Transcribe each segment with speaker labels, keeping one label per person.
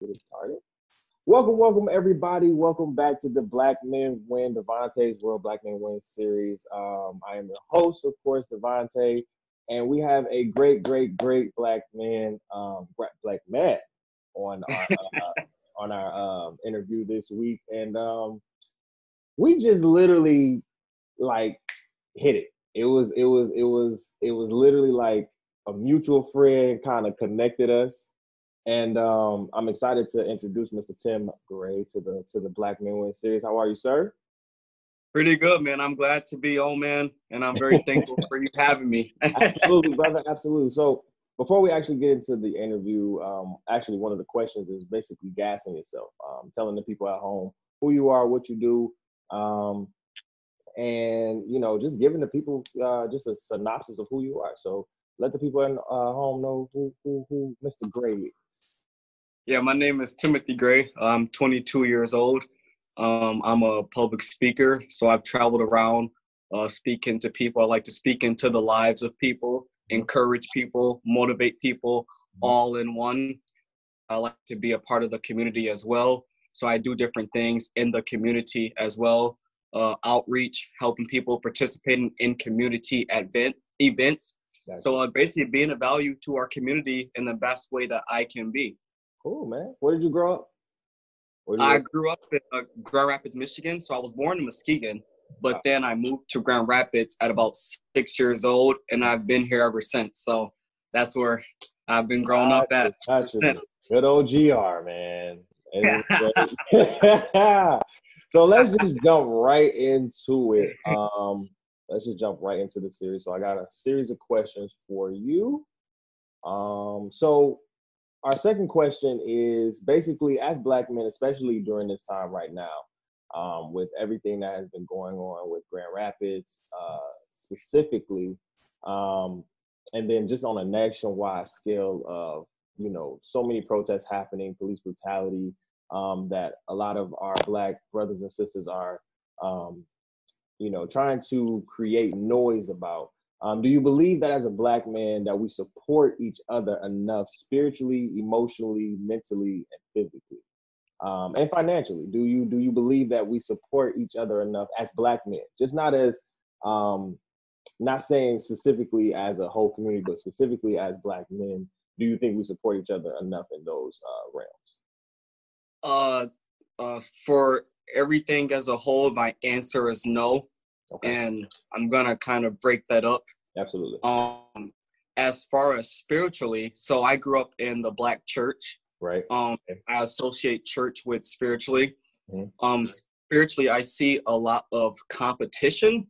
Speaker 1: Get it started. Welcome, welcome, everybody. Welcome back to the Black Men Win Devontae's World Black Men Win series. Um, I am the host, of course, Devontae, and we have a great, great, great black man, um, black man on our uh, on our um, interview this week, and um, we just literally like hit it. It was, it was, it was, it was literally like a mutual friend kind of connected us and um, I'm excited to introduce Mr. Tim Gray to the to the Black Men Win series. How are you, sir?
Speaker 2: Pretty good, man. I'm glad to be on, man, and I'm very thankful for you having me.
Speaker 1: absolutely, brother. Absolutely. So before we actually get into the interview, um, actually one of the questions is basically gassing yourself, um, telling the people at home who you are, what you do, um, and you know, just giving the people uh, just a synopsis of who you are. So let the people at uh, home know who, who, who Mr. Gray is.
Speaker 2: Yeah, my name is Timothy Gray. I'm 22 years old. Um, I'm a public speaker, so I've traveled around uh, speaking to people. I like to speak into the lives of people, encourage people, motivate people, all in one. I like to be a part of the community as well. So I do different things in the community as well. Uh, outreach, helping people participating in community event events. So uh, basically, being a value to our community in the best way that I can be.
Speaker 1: Cool, man. Where did you grow up?
Speaker 2: I grew up in uh, Grand Rapids, Michigan. So I was born in Muskegon, but wow. then I moved to Grand Rapids at about six years old, and I've been here ever since. So that's where I've been growing up at.
Speaker 1: Good old GR, man. so let's just jump right into it. Um, let's just jump right into the series. So I got a series of questions for you. Um, so our second question is basically as black men, especially during this time right now, um, with everything that has been going on with Grand Rapids uh, specifically, um, and then just on a nationwide scale of you know so many protests happening, police brutality um, that a lot of our black brothers and sisters are um, you know trying to create noise about. Um, do you believe that as a black man that we support each other enough spiritually, emotionally, mentally, and physically, um, and financially? Do you do you believe that we support each other enough as black men, just not as um, not saying specifically as a whole community, but specifically as black men? Do you think we support each other enough in those uh, realms?
Speaker 2: Uh, uh, for everything as a whole, my answer is no. Okay. And I'm gonna kind of break that up.
Speaker 1: Absolutely.
Speaker 2: Um, as far as spiritually, so I grew up in the black church.
Speaker 1: Right.
Speaker 2: Um, I associate church with spiritually. Mm-hmm. Um, spiritually, I see a lot of competition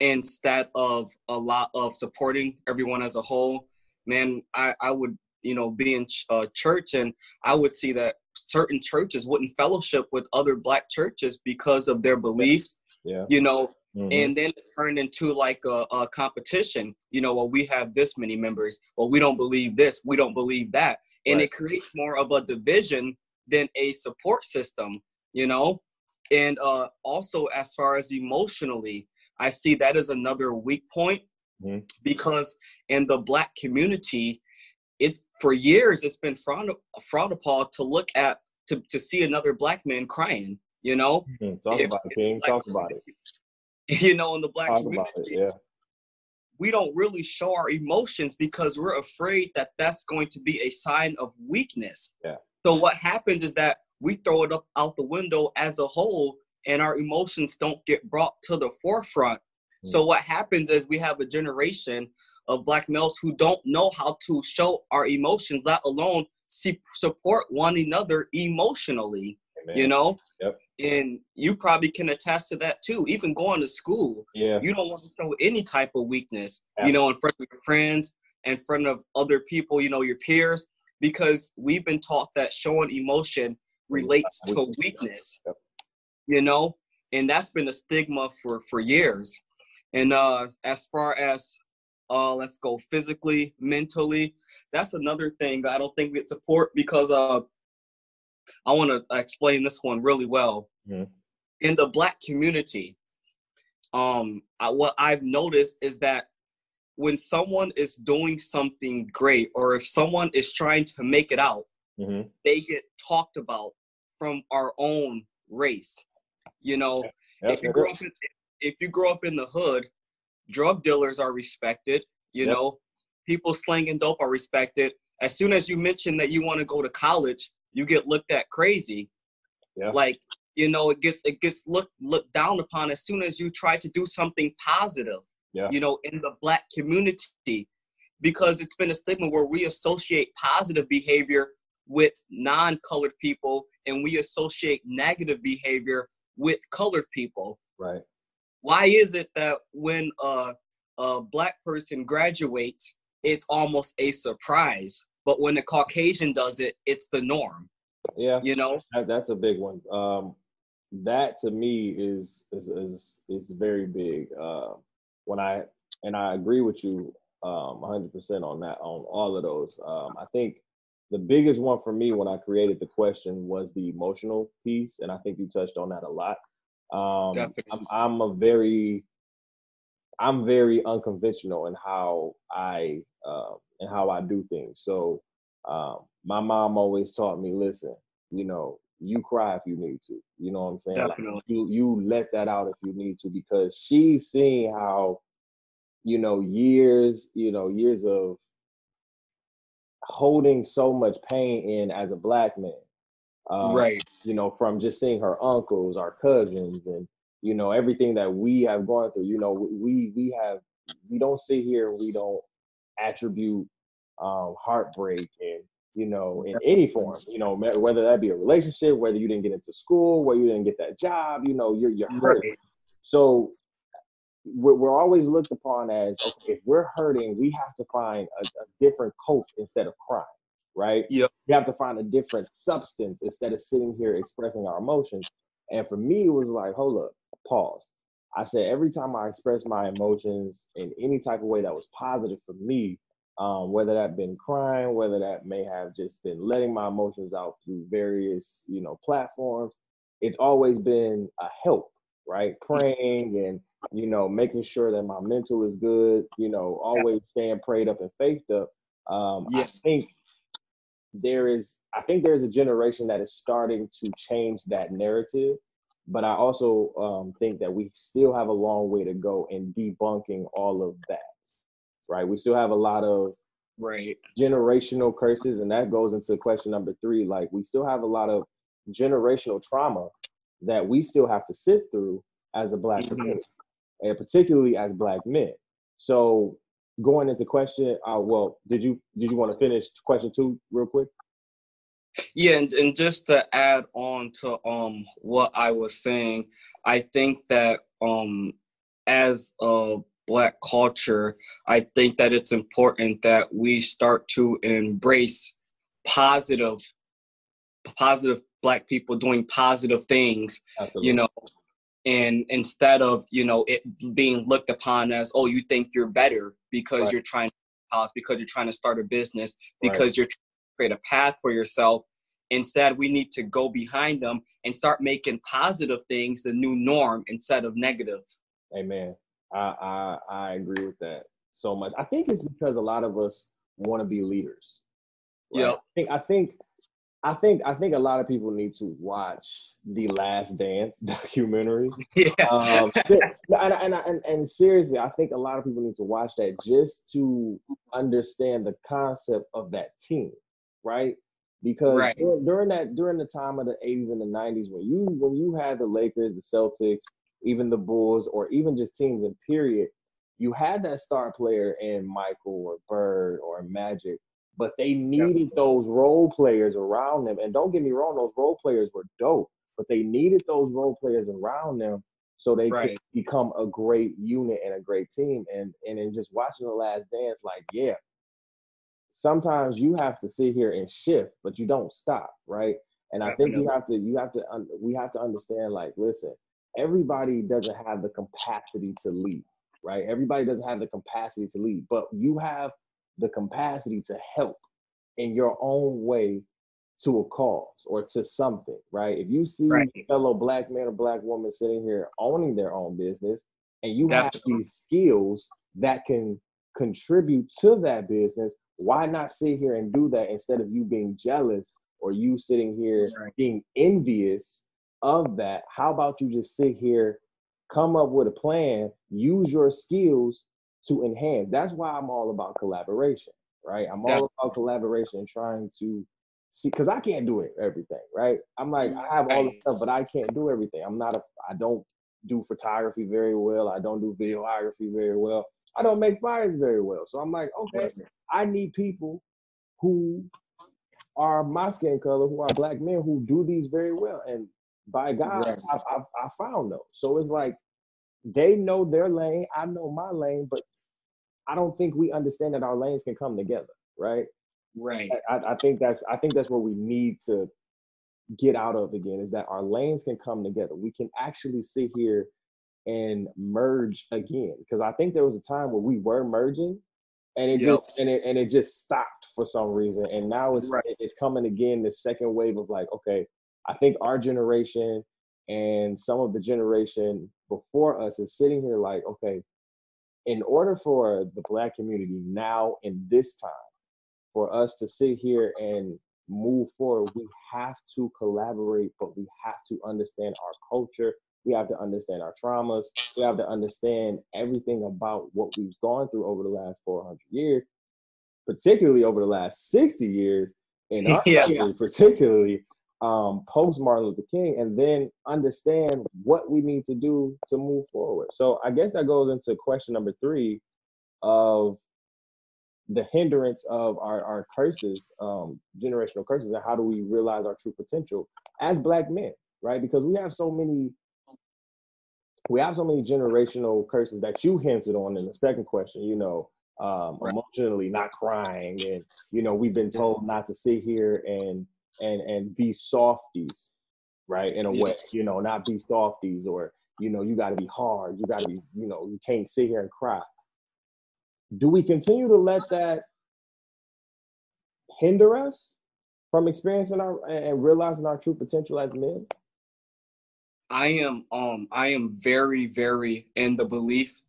Speaker 2: instead of a lot of supporting everyone as a whole. Man, I, I would, you know, be in ch- uh, church and I would see that certain churches wouldn't fellowship with other black churches because of their beliefs.
Speaker 1: Yeah.
Speaker 2: You know, Mm-hmm. And then it turned into like a, a, competition. You know, well, we have this many members. Well, we don't believe this. We don't believe that. And right. it creates more of a division than a support system, you know? And uh, also, as far as emotionally, I see that as another weak point mm-hmm. because in the Black community, it's for years it's been frowned, frowned upon to look at to, to see another black man crying you know
Speaker 1: mm-hmm. talk if, about it King. talk about it
Speaker 2: you know, in the black
Speaker 1: Talk
Speaker 2: community.
Speaker 1: It, yeah.
Speaker 2: We don't really show our emotions because we're afraid that that's going to be a sign of weakness.
Speaker 1: Yeah.
Speaker 2: So what happens is that we throw it up out the window as a whole, and our emotions don't get brought to the forefront. Mm. So what happens is we have a generation of black males who don't know how to show our emotions, let alone see, support one another emotionally. Amen. You know.
Speaker 1: Yep
Speaker 2: and you probably can attest to that too even going to school
Speaker 1: yeah.
Speaker 2: you don't want to show any type of weakness you know in front of your friends in front of other people you know your peers because we've been taught that showing emotion relates to weakness. you know and that's been a stigma for for years. And uh as far as uh let's go physically mentally that's another thing i don't think we support because uh I want to explain this one really well.
Speaker 1: Mm-hmm.
Speaker 2: In the black community, um, I, what I've noticed is that when someone is doing something great, or if someone is trying to make it out,
Speaker 1: Mm-hmm.
Speaker 2: they get talked about from our own race. You know,
Speaker 1: Yep,
Speaker 2: if you grow up in, if you grow up in the hood, drug dealers are respected. You know, people slanging dope are respected. As soon as you mention that you want to go to college, you get looked at crazy.
Speaker 1: Yeah.
Speaker 2: Like you know, it gets it gets looked looked down upon as soon as you try to do something positive.
Speaker 1: Yeah.
Speaker 2: You know, in the black community, because it's been a stigma where we associate positive behavior with non-colored people and we associate negative behavior with colored people
Speaker 1: right.
Speaker 2: why is it that when a, a black person graduates it's almost a surprise but when a caucasian does it it's the norm
Speaker 1: Yeah.
Speaker 2: you know
Speaker 1: That, that's a big one. Um, that to me is is is, is very big. Uh, when I and I agree with you um, 100% on that on all of those. Um, I think the biggest one for me when I created the question was the emotional piece, and I think you touched on that a lot. Um,
Speaker 2: Definitely.
Speaker 1: I'm, I'm a very I'm very unconventional in how I uh, and how I do things. So um, my mom always taught me, listen, you know, you cry if you need to. You know what I'm saying? Like,
Speaker 2: Definitely.
Speaker 1: you you let that out if you need to because she's seen how, you know, years, you know, years of holding so much pain in as a black man. Um,
Speaker 2: right
Speaker 1: you know, from just seeing her uncles, our cousins, and you know everything that we have gone through. You know, we we have we don't sit here and we don't attribute um, heartbreak and you know in any form. You know, whether that be a relationship, whether you didn't get into school, whether you didn't get that job. You know, you're you're hurt.
Speaker 2: right
Speaker 1: So we're, we're always looked upon as okay, if we're hurting, we have to find a, a different cope instead of crying, right?
Speaker 2: Yep.
Speaker 1: We have to find a different substance instead of sitting here expressing our emotions. And for me, it was like, hold up, pause. I said every time I express my emotions in any type of way that was positive for me, um, whether that been crying, whether that may have just been letting my emotions out through various, you know, platforms, it's always been a help, right? Praying and you know, making sure that my mental is good, you know, always staying prayed up and faithed up. Um, I
Speaker 2: Yeah.
Speaker 1: think there is, I think there's a generation that is starting to change that narrative, but I also um, think that we still have a long way to go in debunking all of that, right? We still have a lot of
Speaker 2: right
Speaker 1: generational curses, and that goes into question number three. Like, we still have a lot of generational trauma that we still have to sit through as a black
Speaker 2: Mhm.
Speaker 1: community and particularly as black men. So going into question, uh, well, did you did you want to finish question two real quick?
Speaker 2: Yeah, and, and just to add on to um what I was saying, I think that um as a black culture, I think that it's important that we start to embrace positive positive black people doing positive things,
Speaker 1: Absolutely.
Speaker 2: you know, and instead of, you know, it being looked upon as, oh, you think you're better because
Speaker 1: Right.
Speaker 2: you're trying to house, because you're trying to start a business,
Speaker 1: Right.
Speaker 2: because you're trying to create a path for yourself. Instead, we need to go behind them and start making positive things the new norm instead of negative.
Speaker 1: Amen. I, I I agree with that so much. I think it's because a lot of us want to be leaders. right?
Speaker 2: Yep.
Speaker 1: I think I think I think I think a lot of people need to watch the Last Dance documentary.
Speaker 2: Yeah.
Speaker 1: um, and, and, and, and seriously, I think a lot of people need to watch that just to understand the concept of that team, right? Because
Speaker 2: Right.
Speaker 1: during, during that during the time of the 80s and the 90s, when you when you had the Lakers, the Celtics, even the Bulls, or even just teams in period, you had that star player in Michael or Bird or Magic, but they needed those role players around them. And don't get me wrong, those role players were dope, but they needed those role players around them so they could become a great unit and a great team. And and in just watching the last dance, like, yeah, sometimes you have to sit here and shift, but you don't stop, right? And I think you have to you have to un- we have to understand, like, listen, everybody doesn't have the capacity to lead, right? Everybody doesn't have the capacity to lead, but you have the capacity to help in your own way to a cause or to something, right? If you see
Speaker 2: Right.
Speaker 1: fellow black man or black woman sitting here owning their own business and you have these skills that can contribute to that business, why not sit here and do that instead of you being jealous or you sitting here
Speaker 2: Right.
Speaker 1: being envious of that, how about you just sit here, come up with a plan, use your skills to enhance? That's why I'm all about collaboration, right? I'm all about collaboration and trying to see because I can't do it everything, right? I'm like, I have all the stuff, but I can't do everything. I'm not a I don't do photography very well. I don't do videography very well. I don't make fires very well. So I'm like, okay, I need people who are my skin color, who are black men who do these very well. And by God,
Speaker 2: Right.
Speaker 1: I, I, I found those. So it's like they know their lane, I know my lane, but I don't think we understand that our lanes can come together, right?
Speaker 2: Right.
Speaker 1: I, I think that's I think that's what we need to get out of again is that our lanes can come together. We can actually sit here and merge again because I think there was a time where we were merging and it
Speaker 2: Yep.
Speaker 1: just and it and it just stopped for some reason and now it's
Speaker 2: Right.
Speaker 1: it's coming again the second wave of like okay I think our generation and some of the generation before us is sitting here like okay in order for the black community now in this time for us to sit here and move forward, we have to collaborate, but we have to understand our culture. We have to understand our traumas. We have to understand everything about what we've gone through over the last 400 years, particularly over the last 60 years in our
Speaker 2: Yeah.
Speaker 1: country, particularly um, post Martin Luther King, and then understand what we need to do to move forward. So I guess that goes into question number three of the hindrance of our, our curses, um, generational curses, and how do we realize our true potential as black men, right? Because we have so many, we have so many generational curses that you hinted on in the second question. You know, um,
Speaker 2: Right.
Speaker 1: emotionally not crying, and you know, we've been told not to sit here and and and be softies, right? In a
Speaker 2: Yeah.
Speaker 1: way, you know, not be softies, or you know, you got to be hard. You got to be, you know, you can't sit here and cry do we continue to let that hinder us from experiencing our and realizing our true potential as men?
Speaker 2: I am um I am very very in the belief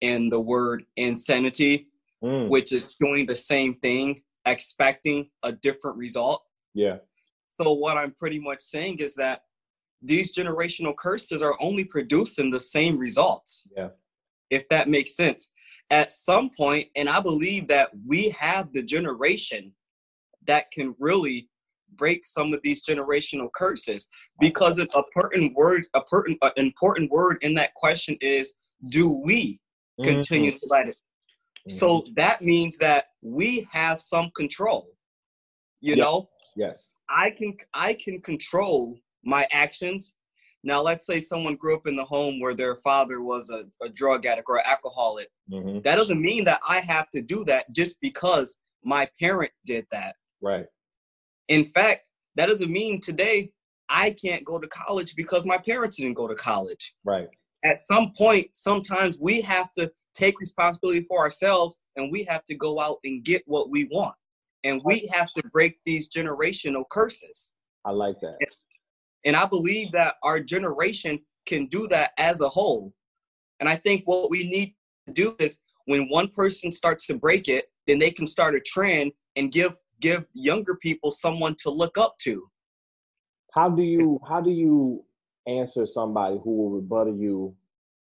Speaker 2: in the word insanity,
Speaker 1: Mm,
Speaker 2: which is doing the same thing expecting a different result.
Speaker 1: Yeah,
Speaker 2: So what I'm pretty much saying is that these generational curses are only producing the same results.
Speaker 1: Yeah.
Speaker 2: If that makes sense. At some point, and I believe that we have the generation that can really break some of these generational curses because a pertinent word, a pertinent, an important word in that question is, do we continue to let it?
Speaker 1: Mhm.
Speaker 2: So that means that we have some control. You
Speaker 1: Yeah.
Speaker 2: know,
Speaker 1: yes,
Speaker 2: I can I can control my actions. Now, let's say someone grew up in the home where their father was a, a drug addict or alcoholic.
Speaker 1: Mhm.
Speaker 2: That doesn't mean that I have to do that just because my parent did that.
Speaker 1: right,
Speaker 2: In fact, that doesn't mean today I can't go to college because my parents didn't go to college.
Speaker 1: right,
Speaker 2: At some point, sometimes we have to take responsibility for ourselves and we have to go out and get what we want. And we have to break these generational curses.
Speaker 1: I like that.
Speaker 2: And I believe that our generation can do that as a whole. And I think what we need to do is when one person starts to break it, then they can start a trend and give give younger people someone to look up to.
Speaker 1: How do you how do you answer somebody who will rebuttal you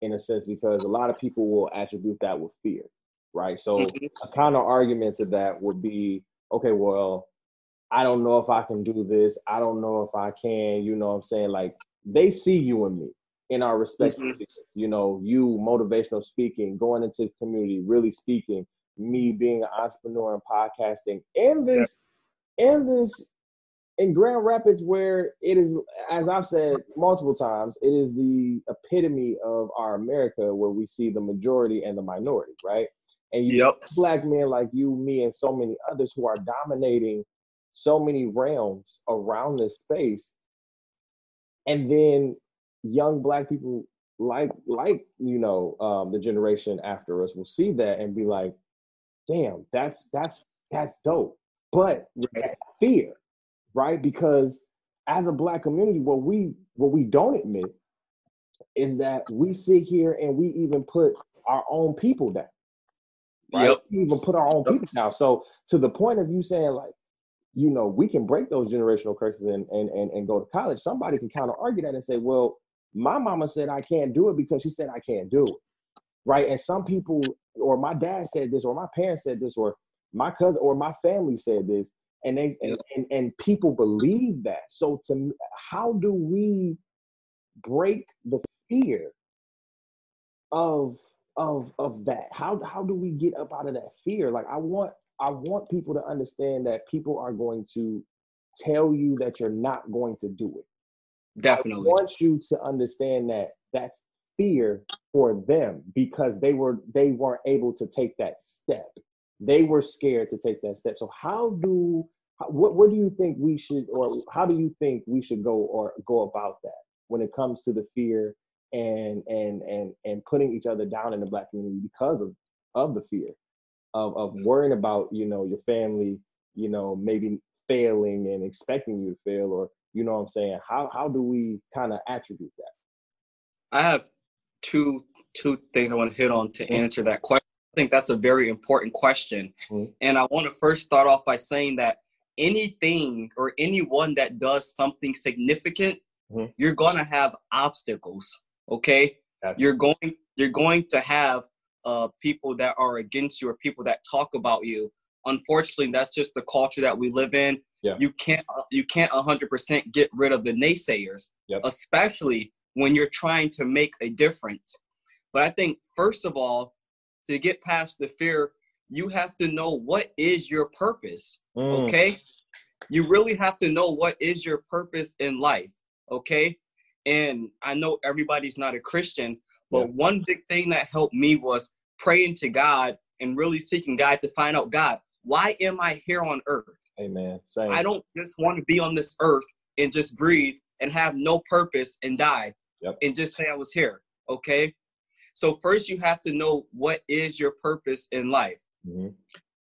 Speaker 1: in a sense because a lot of people will attribute that with fear, right? So
Speaker 2: Mhm.
Speaker 1: a counter argument to that would be, okay, well, I don't know if I can do this. I don't know if I can. You know what I'm saying? Like they see you and me in our respective
Speaker 2: Mhm.
Speaker 1: You know, you motivational speaking, going into the community, really speaking, me being an entrepreneur and podcasting, in this, in this, in Grand Rapids, where it is, as I've said multiple times, it is the epitome of our America where we see the majority and the minority, right? And you
Speaker 2: Yep.
Speaker 1: black men like you, me, and so many others who are dominating so many realms around this space. And then young black people like like you know um, the generation after us will see that and be like, damn, that's that's that's dope. But that fear, right? Because as a black community, what we what we don't admit is that we sit here and we even put our own people down. Right?
Speaker 2: Yep.
Speaker 1: We even put our own people down. So to the point of you saying like you know, we can break those generational curses and and and, and go to college. Somebody can counter argue that and say, well, my mama said I can't do it because she said I can't do it. Right. And some people, or my dad said this, or my parents said this, or my cousin or my family said this, and they and, and, and people believe that. So to how do we break the fear of of of that? How how do we get up out of that fear? Like I want I want people to understand that people are going to tell you that you're not going to do it.
Speaker 2: Definitely.
Speaker 1: I want you to understand that that's fear for them because they were they weren't able to take that step. They were scared to take that step. So how do what what do you think we should or how do you think we should go or go about that when it comes to the fear and and and and putting each other down in the black community because of of the fear of of worrying about you know your family you know maybe failing and expecting you to fail or you know what i'm saying how how do we kind of attribute that
Speaker 2: i have two two things i want to hit on to mm-hmm. answer that question i think that's a very important question mm-hmm. and i want to first start off by saying that anything or anyone that does something significant mm-hmm. you're going to have obstacles okay gotcha. you're going you're going to have uh, people that are against you or people that talk about you unfortunately that's just the culture that we live in yeah. you can't uh, you can't 100% get rid of the naysayers yep. especially when you're trying to make a difference but i think first of all to get past the fear you have to know what is your purpose mm. okay you really have to know what is your purpose in life okay and I know everybody's not a Christian, but yeah. one big thing that helped me was praying to God and really seeking God to find out God, why am I here on earth?
Speaker 1: Amen.
Speaker 2: Same. I don't just want to be on this earth and just breathe and have no purpose and die yep. and just say I was here. Okay. So, first, you have to know what is your purpose in life. Mm-hmm.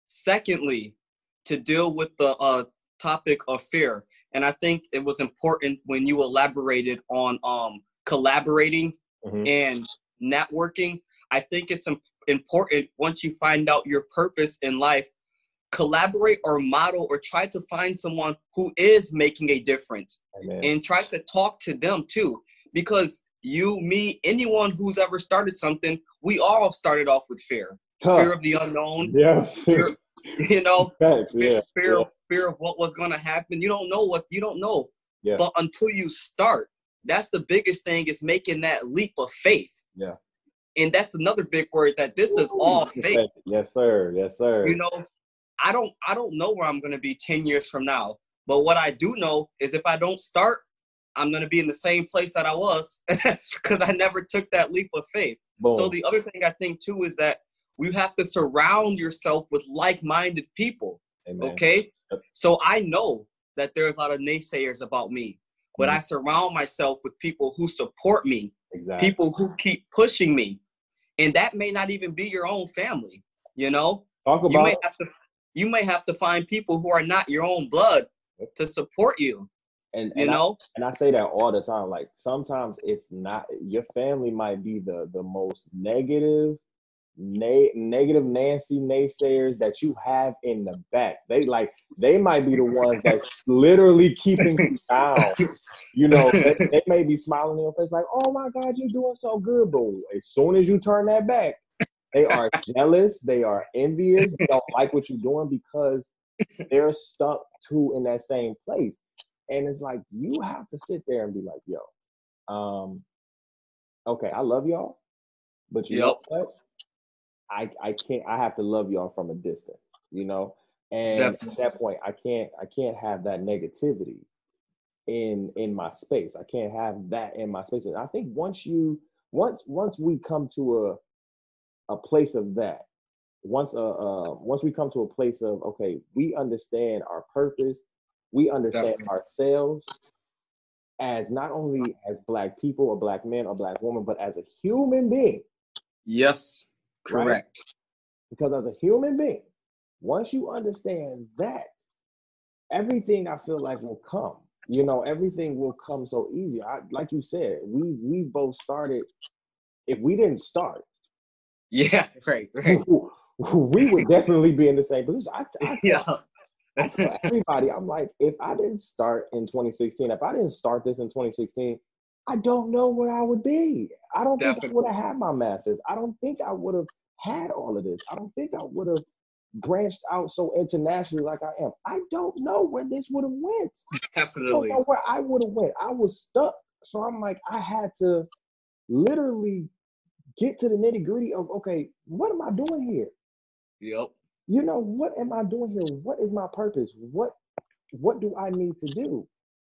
Speaker 2: Secondly, to deal with the uh, topic of fear, and I think it was important when you elaborated on um, collaborating mm-hmm. and networking. I think it's important once you find out your purpose in life, collaborate or model or try to find someone who is making a difference Amen. and try to talk to them too. Because you, me, anyone who's ever started something, we all started off with fear. Huh. Fear of the unknown.
Speaker 1: Yeah.
Speaker 2: Fear, you know, fear, yeah. fear, yeah. Fear of what was going to happen. You don't know what you don't know. Yeah. But until you start, that's the biggest thing is making that leap of faith.
Speaker 1: Yeah.
Speaker 2: And that's another big word that this is all faith.
Speaker 1: Yes, sir. Yes, sir.
Speaker 2: You know, I don't I don't know where I'm going to be 10 years from now. But what I do know is if I don't start, I'm going to be in the same place that I was because I never took that leap of faith. Boom. So the other thing I think too is that you have to surround yourself with like-minded people Amen. okay so i know that there's a lot of naysayers about me but mm-hmm. i surround myself with people who support me exactly. people who keep pushing me and that may not even be your own family you know
Speaker 1: Talk about
Speaker 2: you may have to you may have to find people who are not your own blood to support you
Speaker 1: and,
Speaker 2: you
Speaker 1: and
Speaker 2: know
Speaker 1: I, and i say that all the time like sometimes it's not your family might be the the most negative na- negative Nancy naysayers that you have in the back. They like they might be the ones that's literally keeping you down. You know, they, they, may be smiling in your face like, "Oh my God, you're doing so good," but as soon as you turn that back, they are jealous. They are envious. They don't like what you're doing because they're stuck too in that same place. And it's like you have to sit there and be like, "Yo, um, okay, I love y'all." But you yep. know what? I I can't I have to love y'all from a distance, you know. And Definitely. at that point, I can't I can't have that negativity in in my space. I can't have that in my space. And I think once you once once we come to a a place of that, once uh, uh once we come to a place of okay, we understand our purpose, we understand Definitely. ourselves as not only as black people or black men or black woman, but as a human being.
Speaker 2: Yes. Correct. Right?
Speaker 1: Because as a human being, once you understand that, everything I feel like will come. You know, everything will come so easy. I, like you said, we we both started. If we didn't start,
Speaker 2: yeah, right, right.
Speaker 1: we would definitely be in the same position. I, I,
Speaker 2: yeah.
Speaker 1: everybody, I'm like, if I didn't start in 2016, if I didn't start this in 2016, I don't know where I would be. I don't Definitely. think I would have had my master's. I don't think I would have had all of this. I don't think I would have branched out so internationally like I am. I don't know where this would have went.
Speaker 2: Definitely. I
Speaker 1: don't know where I would have went. I was stuck. So I'm like, I had to literally get to the nitty gritty of okay, what am I doing here?
Speaker 2: Yep.
Speaker 1: You know, what am I doing here? What is my purpose? What what do I need to do?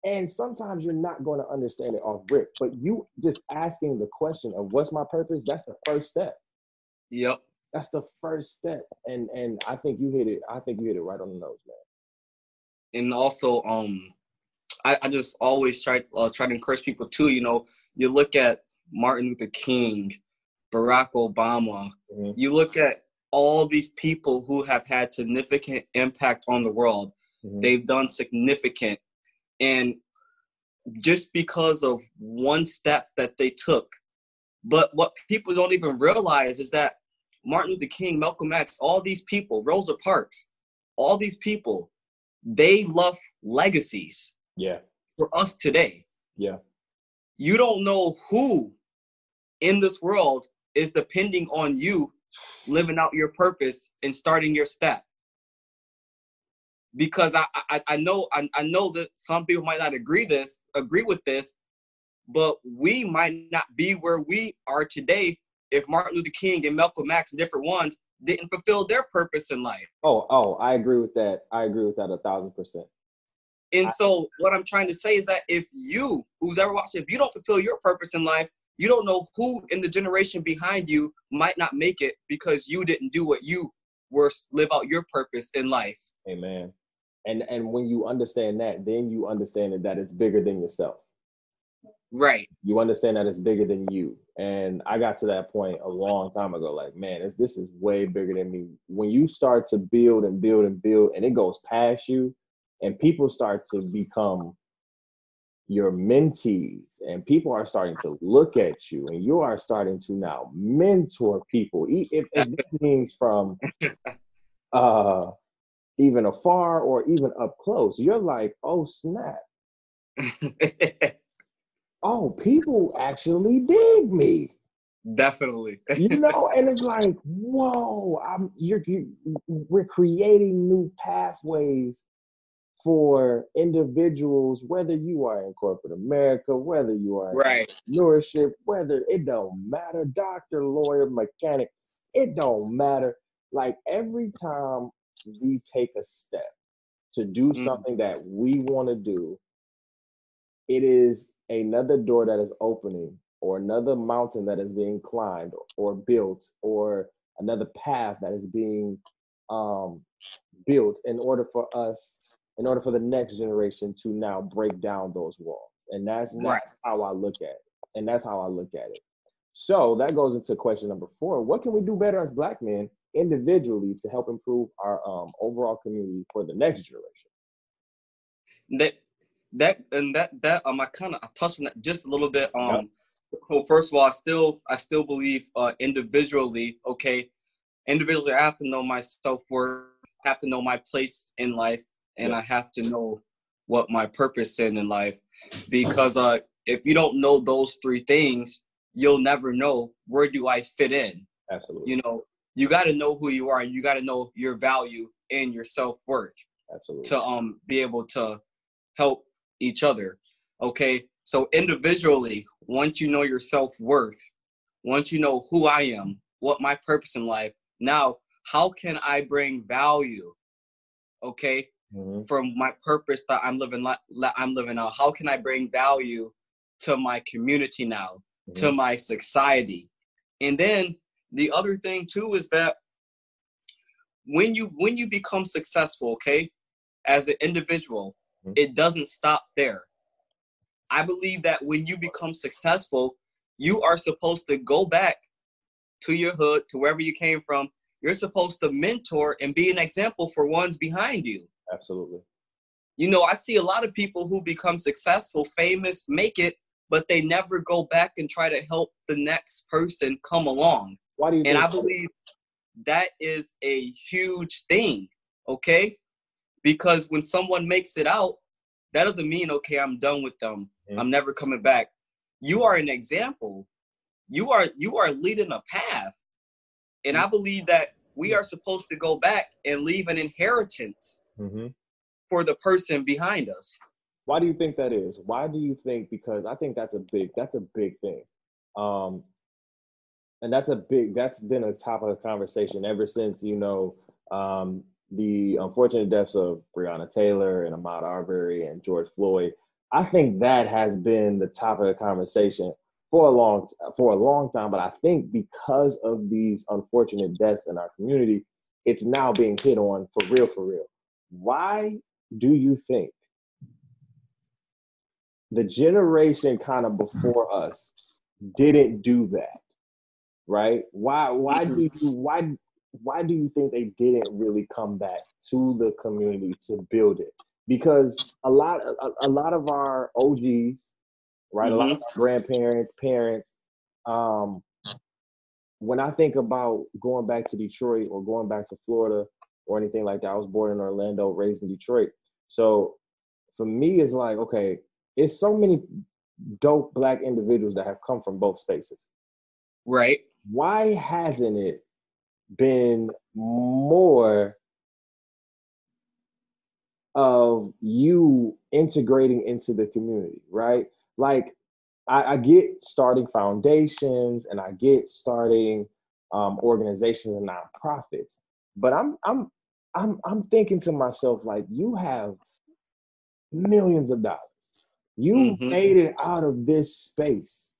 Speaker 1: And sometimes you're not going to understand it off rip, but you just asking the question of what's my purpose, that's the first step.
Speaker 2: Yep.
Speaker 1: That's the first step. And and I think you hit it, I think you hit it right on the nose, man.
Speaker 2: And also, um, I, I just always try uh, try to encourage people too, you know, you look at Martin Luther King, Barack Obama, mm-hmm. you look at all these people who have had significant impact on the world. Mm-hmm. They've done significant. And just because of one step that they took. But what people don't even realize is that Martin Luther King, Malcolm X, all these people, Rosa Parks, all these people, they left legacies.
Speaker 1: Yeah.
Speaker 2: For us today.
Speaker 1: Yeah.
Speaker 2: You don't know who in this world is depending on you living out your purpose and starting your step because I, I, I know I, I know that some people might not agree this agree with this, but we might not be where we are today if Martin Luther King and Malcolm X and different ones didn't fulfill their purpose in life.
Speaker 1: Oh, oh, I agree with that. I agree with that a thousand percent.
Speaker 2: And I, so what I'm trying to say is that if you, who's ever watched, if you don't fulfill your purpose in life, you don't know who in the generation behind you might not make it because you didn't do what you were live out your purpose in life.
Speaker 1: Amen. And and when you understand that, then you understand that, it's bigger than yourself.
Speaker 2: Right.
Speaker 1: You understand that it's bigger than you. And I got to that point a long time ago. Like, man, this is way bigger than me. When you start to build and build and build, and it goes past you, and people start to become your mentees and people are starting to look at you and you are starting to now mentor people if, if it means from uh even afar or even up close you're like oh snap oh people actually dig me
Speaker 2: definitely
Speaker 1: you know and it's like whoa i'm you're you, we're creating new pathways for individuals, whether you are in corporate America, whether you are
Speaker 2: right.
Speaker 1: in entrepreneurship, whether it don't matter, doctor, lawyer, mechanic, it don't matter. Like every time we take a step to do mm. something that we want to do, it is another door that is opening or another mountain that is being climbed or built or another path that is being um, built in order for us in order for the next generation to now break down those walls. And that's, right. that's how I look at it. And that's how I look at it. So that goes into question number four. What can we do better as black men individually to help improve our um, overall community for the next generation?
Speaker 2: That that and that that um I kind of I touched on that just a little bit. Um yep. so first of all, I still I still believe uh individually, okay, individually I have to know my self worth, have to know my place in life, and yeah. I have to know what my purpose is in life because uh, if you don't know those three things, you'll never know where do I fit in.
Speaker 1: Absolutely.
Speaker 2: You know, you got to know who you are and you got to know your value and your self worth.
Speaker 1: Absolutely.
Speaker 2: To um be able to help each other. Okay. So individually, once you know your self worth, once you know who I am, what my purpose in life, now how can I bring value? Okay mm-hmm. from my purpose that I'm living I'm living out. How can I bring value to my community now, mm-hmm. to my society? And then the other thing too is that when you when you become successful, okay, as an individual, mm-hmm. it doesn't stop there. I believe that when you become successful, you are supposed to go back to your hood, to wherever you came from. You're supposed to mentor and be an example for ones behind you.
Speaker 1: Absolutely.
Speaker 2: You know, I see a lot of people who become successful, famous, make it, but they never go back and try to help the next person come along.
Speaker 1: Why do you?
Speaker 2: And I believe that is a huge thing. Okay, because when someone makes it out, that doesn't mean okay, I'm done with them. Mm-hmm. I'm never coming back. You are an example. You are you are leading a path. And I believe that we are supposed to go back and leave an inheritance mm-hmm. for the person behind us.
Speaker 1: Why do you think that is? Why do you think? Because I think that's a big that's a big thing, um, and that's a big that's been a top of conversation ever since you know um, the unfortunate deaths of Breonna Taylor and Ahmaud Arbery and George Floyd, I think that has been the top of conversation for a long for a long time. But I think because of these unfortunate deaths in our community, it's now being hit on for real, for real. Why do you think the generation kind of before us didn't do that? Right? Why why do you why why do you think they didn't really come back to the community to build it? Because a lot, a, a lot of our OGs, right, mm-hmm. a lot of mm-hmm. grandparents, parents, um, when I think about going back to Detroit or going back to Florida or anything like that, I was born in Orlando, raised in Detroit. So for me, it's like, okay, it's so many dope black individuals that have come from both spaces.
Speaker 2: Right.
Speaker 1: Why hasn't it been more of you integrating into the community, right? Like I, I get starting foundations and I get starting um, organizations and nonprofits, but I'm I'm I'm I'm thinking to myself like you have millions of dollars. You mm-hmm. made it out of this space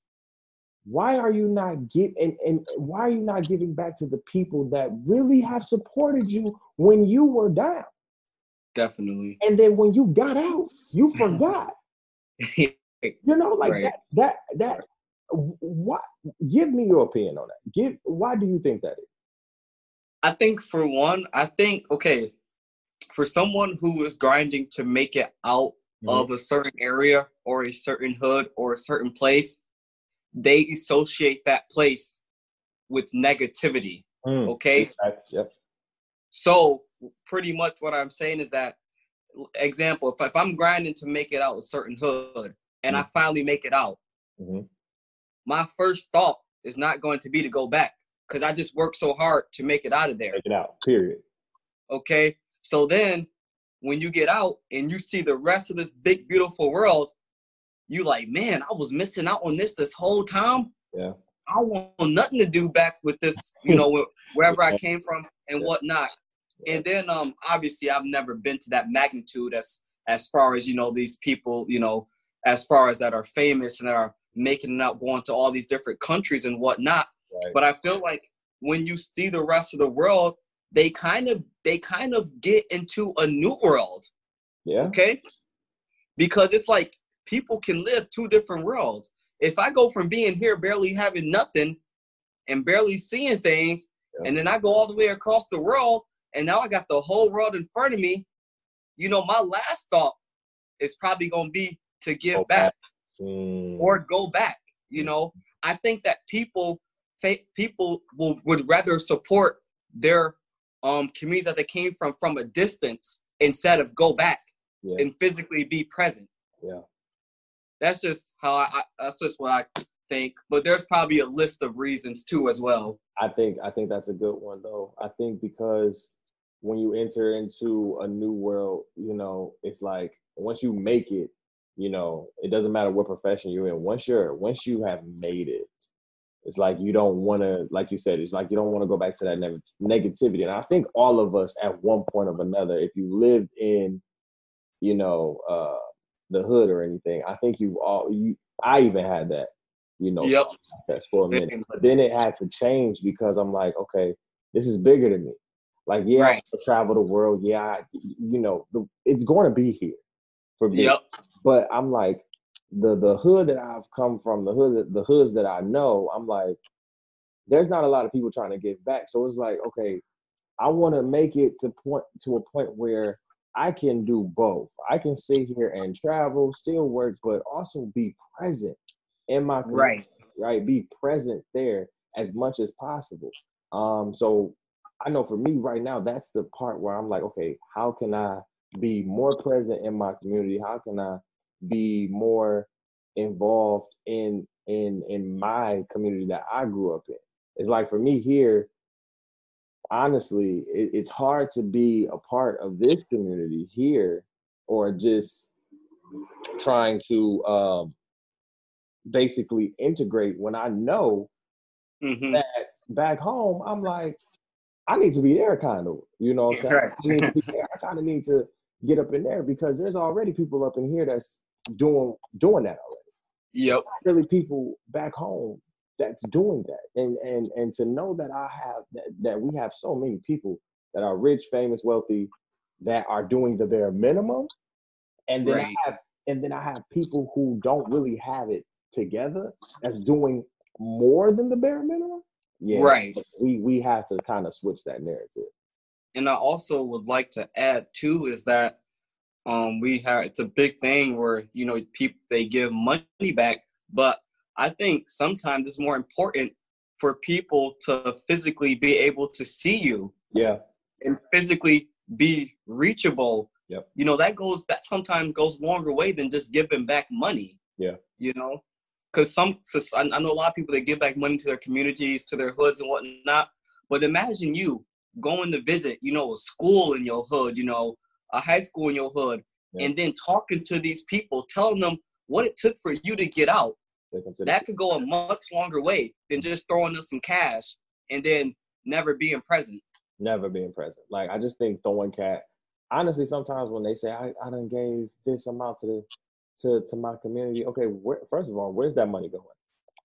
Speaker 1: why are you not give and, and why are you not giving back to the people that really have supported you when you were down?
Speaker 2: Definitely.
Speaker 1: And then when you got out you forgot. You know like right. that that that what give me your opinion on that. Give why do you think that is?
Speaker 2: I think for one i think okay for someone who is grinding to make it out mm-hmm. of a certain area or a certain hood or a certain place they associate that place with negativity. Mm, okay. Yep. So pretty much what I'm saying is that example, if, if I'm grinding to make it out a certain hood and mm. I finally make it out, mm-hmm. my first thought is not going to be to go back because I just worked so hard to make it out of there.
Speaker 1: Make it out, period.
Speaker 2: Okay. So then when you get out and you see the rest of this big, beautiful world, you like, man, I was missing out on this this whole time.
Speaker 1: Yeah.
Speaker 2: I want nothing to do back with this, you know, wherever I came from and yeah. whatnot. And then, um, obviously, I've never been to that magnitude as as far as you know these people, you know, as far as that are famous and are making it out, going to all these different countries and whatnot. Right. But I feel like when you see the rest of the world, they kind of they kind of get into a new world.
Speaker 1: Yeah.
Speaker 2: Okay. Because it's like people can live two different worlds. If I go from being here barely having nothing and barely seeing things, yeah. and then I go all the way across the world, and now I got the whole world in front of me, you know, my last thought is probably going to be to give go back, back. Mm. or go back. You know, I think that people people will would rather support their um communities that they came from from a distance instead of go back yeah. and physically be present.
Speaker 1: Yeah
Speaker 2: that's just how I, I, that's just what I think. But there's probably a list of reasons too as well.
Speaker 1: I think I think that's a good one though. I think because when you enter into a new world, you know, it's like once you make it, you know, it doesn't matter what profession you're in. Once you're once you have made it, it's like you don't want to, like you said, it's like you don't want to go back to that ne- negativity. And I think all of us at one point or another, if you lived in, you know, uh, the hood or anything. I think you all you I even had that, you know,
Speaker 2: yep.
Speaker 1: process for a minute. But then it had to change because I'm like, okay, this is bigger than me. Like, yeah, right. I travel the world. Yeah, I, you know, the, it's going to be here for me. Yep. But I'm like, the the hood that I've come from, the hood the hoods that I know, I'm like, there's not a lot of people trying to give back. So it's like, okay, I want to make it to point to a point where I can do both. I can sit here and travel, still work, but also be present in my
Speaker 2: right,
Speaker 1: right, be present there as much as possible. Um, so I know for me right now, that's the part where I'm like, okay, how can I be more present in my community? How can I be more involved in in in my community that I grew up in? It's like for me here, honestly, it, it's hard to be a part of this community here or just trying to um, basically integrate when I know
Speaker 2: Mhm.
Speaker 1: that back home, I'm like, I need to be there kind of, you know what I'm saying?
Speaker 2: Right.
Speaker 1: I need to be there. I kind of need to get up in there because there's already people up in here that's doing doing that already.
Speaker 2: Yep.
Speaker 1: Really people back home that's doing that. And and and to know that I have that, that we have so many people that are rich, famous, wealthy that are doing the bare minimum. And then
Speaker 2: Right.
Speaker 1: I have and then I have people who don't really have it together that's doing more than the bare minimum. Yeah.
Speaker 2: Right.
Speaker 1: We we have to kind of switch that narrative.
Speaker 2: and I also would like to add too is that um we have it's a big thing where you know people they give money back, but I think sometimes it's more important for people to physically be able to see you
Speaker 1: Yeah.
Speaker 2: and physically be reachable.
Speaker 1: Yep.
Speaker 2: You know that goes that sometimes goes longer way than just giving back money.
Speaker 1: Yeah.
Speaker 2: You know, because some I I know a lot of people that give back money to their communities, to their hoods and whatnot. But imagine you going to visit, you know, a school in your hood, you know, a high school in your hood,
Speaker 1: Yeah.
Speaker 2: and then talking to these people, telling them what it took for you to get out. That could go a much longer way than just throwing them some cash and then never being present.
Speaker 1: never being present. Like I just think throwing cat. Honestly, sometimes when they say I, I done gave this amount to the to to my community, okay, where, first of all, where's that money going?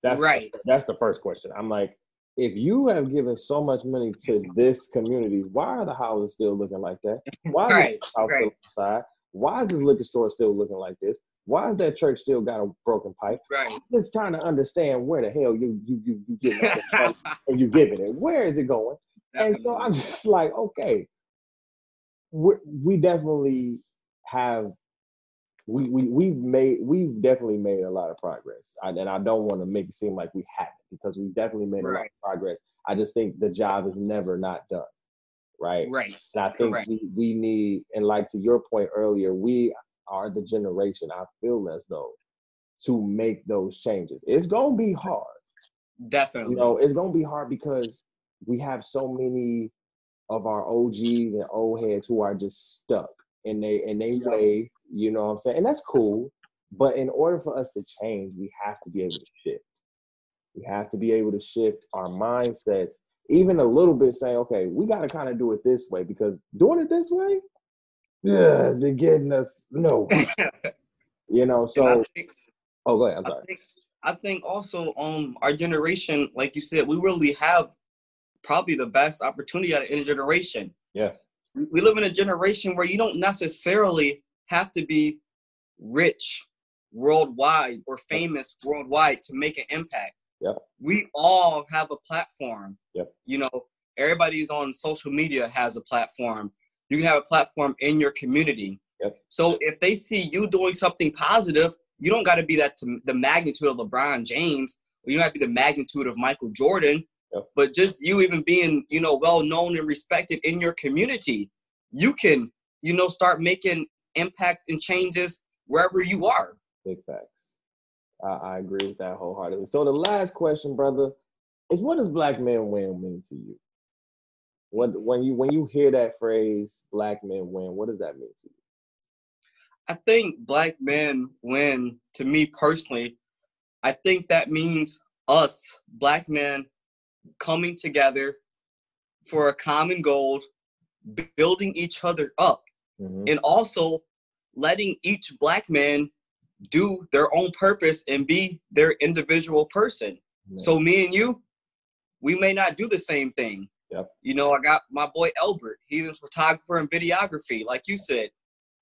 Speaker 1: That's
Speaker 2: Right.
Speaker 1: That's the first question. I'm like, if you have given so much money to this community, why are the houses still looking like that? Why is the house
Speaker 2: right.
Speaker 1: outside? Why is this liquor store still looking like this? Why is that church still got a broken pipe?
Speaker 2: Right.
Speaker 1: I'm just trying to understand where the hell you you you, you all and you giving it. Where is it going? And so I'm just like, okay, we we definitely have we we we've made we've definitely made a lot of progress, I, and I don't want to make it seem like we haven't because we definitely made a lot of progress. I just think the job is never not done, right?
Speaker 2: right.
Speaker 1: And I think
Speaker 2: Correct.
Speaker 1: we, we need, and like to your point earlier, we are the generation I feel as though to make those changes. It's gonna be hard
Speaker 2: Definitely.
Speaker 1: you know, it's gonna be hard because we have so many of our OGs and old heads who are just stuck and they and they
Speaker 2: Yeah.
Speaker 1: ways, you know what I'm saying? And that's cool. But in order for us to change, we have to be able to shift. We have to be able to shift our mindsets, even a little bit, saying, okay, we gotta kind of do it this way because doing it this way, yeah, it's been getting us no. you know, so
Speaker 2: think-
Speaker 1: oh go ahead, I'm
Speaker 2: I
Speaker 1: sorry.
Speaker 2: think, I think also um our generation, like you said, we really have probably the best opportunity out of any generation.
Speaker 1: Yeah.
Speaker 2: We- We live in a generation where you don't necessarily have to be rich worldwide or famous worldwide to make an impact.
Speaker 1: Yep.
Speaker 2: We all have a platform.
Speaker 1: Yep.
Speaker 2: You know, everybody's on social media has a platform. You can have a platform in your community.
Speaker 1: Yep.
Speaker 2: So if they see you doing something positive, you don't got to be that to the magnitude of LeBron James. Or you don't have to be the magnitude of Michael Jordan.
Speaker 1: Yep.
Speaker 2: But just you even being, you know, well known and respected in your community, you can, you know, start making impact and changes wherever you are.
Speaker 1: Big facts. I, I agree with that wholeheartedly. So the last question, brother, is what does black men win mean to you? When when you when you hear that phrase black men win, what does that mean to you?
Speaker 2: I think black men win to me personally. I think that means us, black men, coming together for a common goal, building each other up,
Speaker 1: Mhm.
Speaker 2: and also letting each black man do their own purpose and be their individual person. So me and you, we may not do the same thing.
Speaker 1: Yep.
Speaker 2: You know, I got my boy Elbert. He's a photographer and videography, like you said.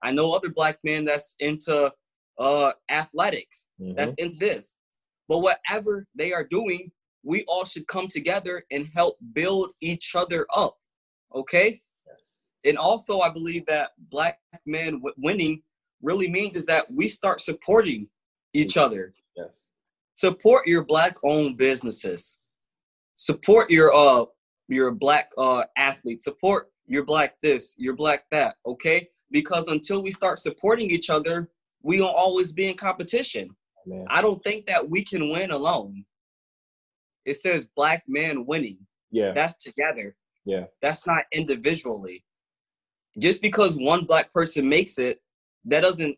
Speaker 2: I know other black men that's into uh athletics,
Speaker 1: Mhm.
Speaker 2: that's in this. But whatever they are doing, we all should come together and help build each other up. Okay?
Speaker 1: Yes.
Speaker 2: And also, I believe that black men w- winning really means is that we start supporting each other
Speaker 1: Yes.
Speaker 2: support your black owned businesses support your uh your black uh athletes support your black this your black that okay because until we start supporting each other, we will always be in competition. Man. I don't think that we can win alone. It says black man winning.
Speaker 1: Yeah.
Speaker 2: That's together.
Speaker 1: Yeah.
Speaker 2: That's not individually. Just because one black person makes it, that doesn't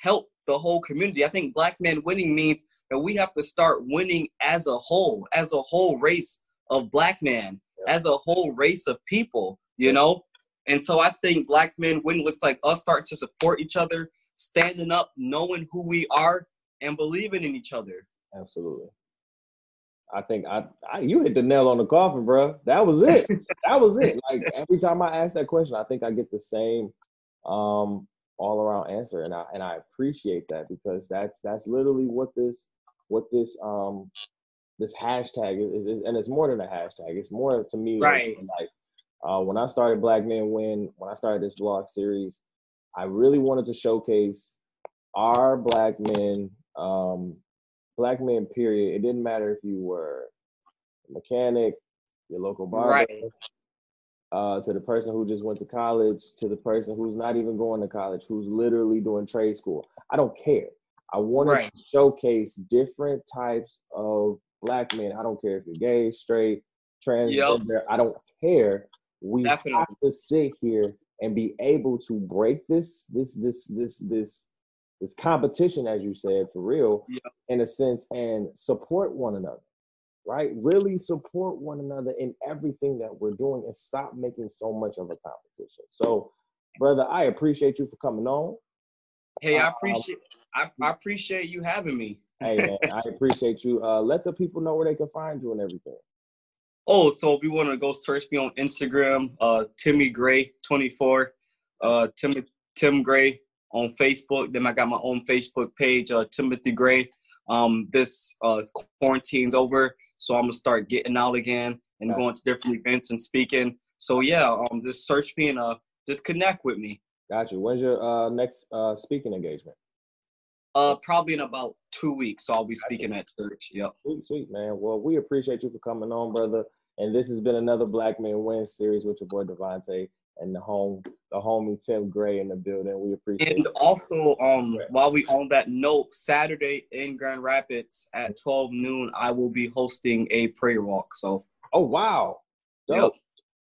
Speaker 2: help the whole community. I think black men winning means that we have to start winning as a whole, as a whole race of black men. As a whole race of people, you know? And so I think black men winning looks like us starting to support each other, standing up, knowing who we are, and believing in each other.
Speaker 1: Absolutely. I think I, I, you hit the nail on the coffin, bro. That was it. that was it. Like every time I ask that question, I think I get the same um all around answer. And I and I appreciate that because that's that's literally what this what this um this hashtag is, is and it's more than a hashtag. It's more to me
Speaker 2: right.
Speaker 1: like uh, when I started Black Men Win, when I started this blog series, I really wanted to showcase our black men um, black men, period. It didn't matter if you were a mechanic, your local barber, right. uh, to the person who just went to college, to the person who's not even going to college, who's literally doing trade school. I don't care. I wanted right. to showcase different types of black men. I don't care if you're gay, straight, transgender. Yep. I don't care. We Definitely. have to sit here and be able to break this, this, this, this, this this competition, as you said, for real, yeah. in a sense, and support one another, right? Really support one another in everything that we're doing and stop making so much of a competition. So, brother, I appreciate you for coming on.
Speaker 2: Hey, I um, appreciate I, I appreciate you having me.
Speaker 1: Hey man, I appreciate you. Uh, let the people know where they can find you and everything.
Speaker 2: Oh, so if you want to go search me on Instagram, uh, Timmy Gray 24, uh, Tim Tim Gray on Facebook. Then I got my own Facebook page, uh, Timothy Gray. Um, this uh, quarantine's over, so I'm gonna start getting out again and going to different events and speaking. So yeah, um, just search me and uh, just connect with me.
Speaker 1: Got you. When's your uh, next uh, speaking engagement?
Speaker 2: Uh, probably in about two weeks. So I'll be speaking at church. Yep.
Speaker 1: Sweet, sweet, man. Well, we appreciate you for coming on, brother. And this has been another Black Men Win series with your boy Devontae and the home the homie Tim Gray in the building. We appreciate
Speaker 2: And also, um, while we on that note, Saturday in Grand Rapids at 12 noon, I will be hosting a prayer walk. So
Speaker 1: Oh wow. Dope.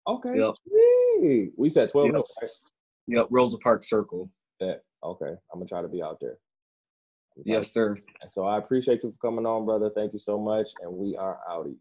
Speaker 1: Yep. Okay. Yep. We said 12 yep. noon, right?
Speaker 2: Yep, Rosa Park Circle.
Speaker 1: Yeah. Okay. I'm gonna try to be out there.
Speaker 2: Yes, sir.
Speaker 1: So I appreciate you for coming on, brother. Thank you so much. And we are outie.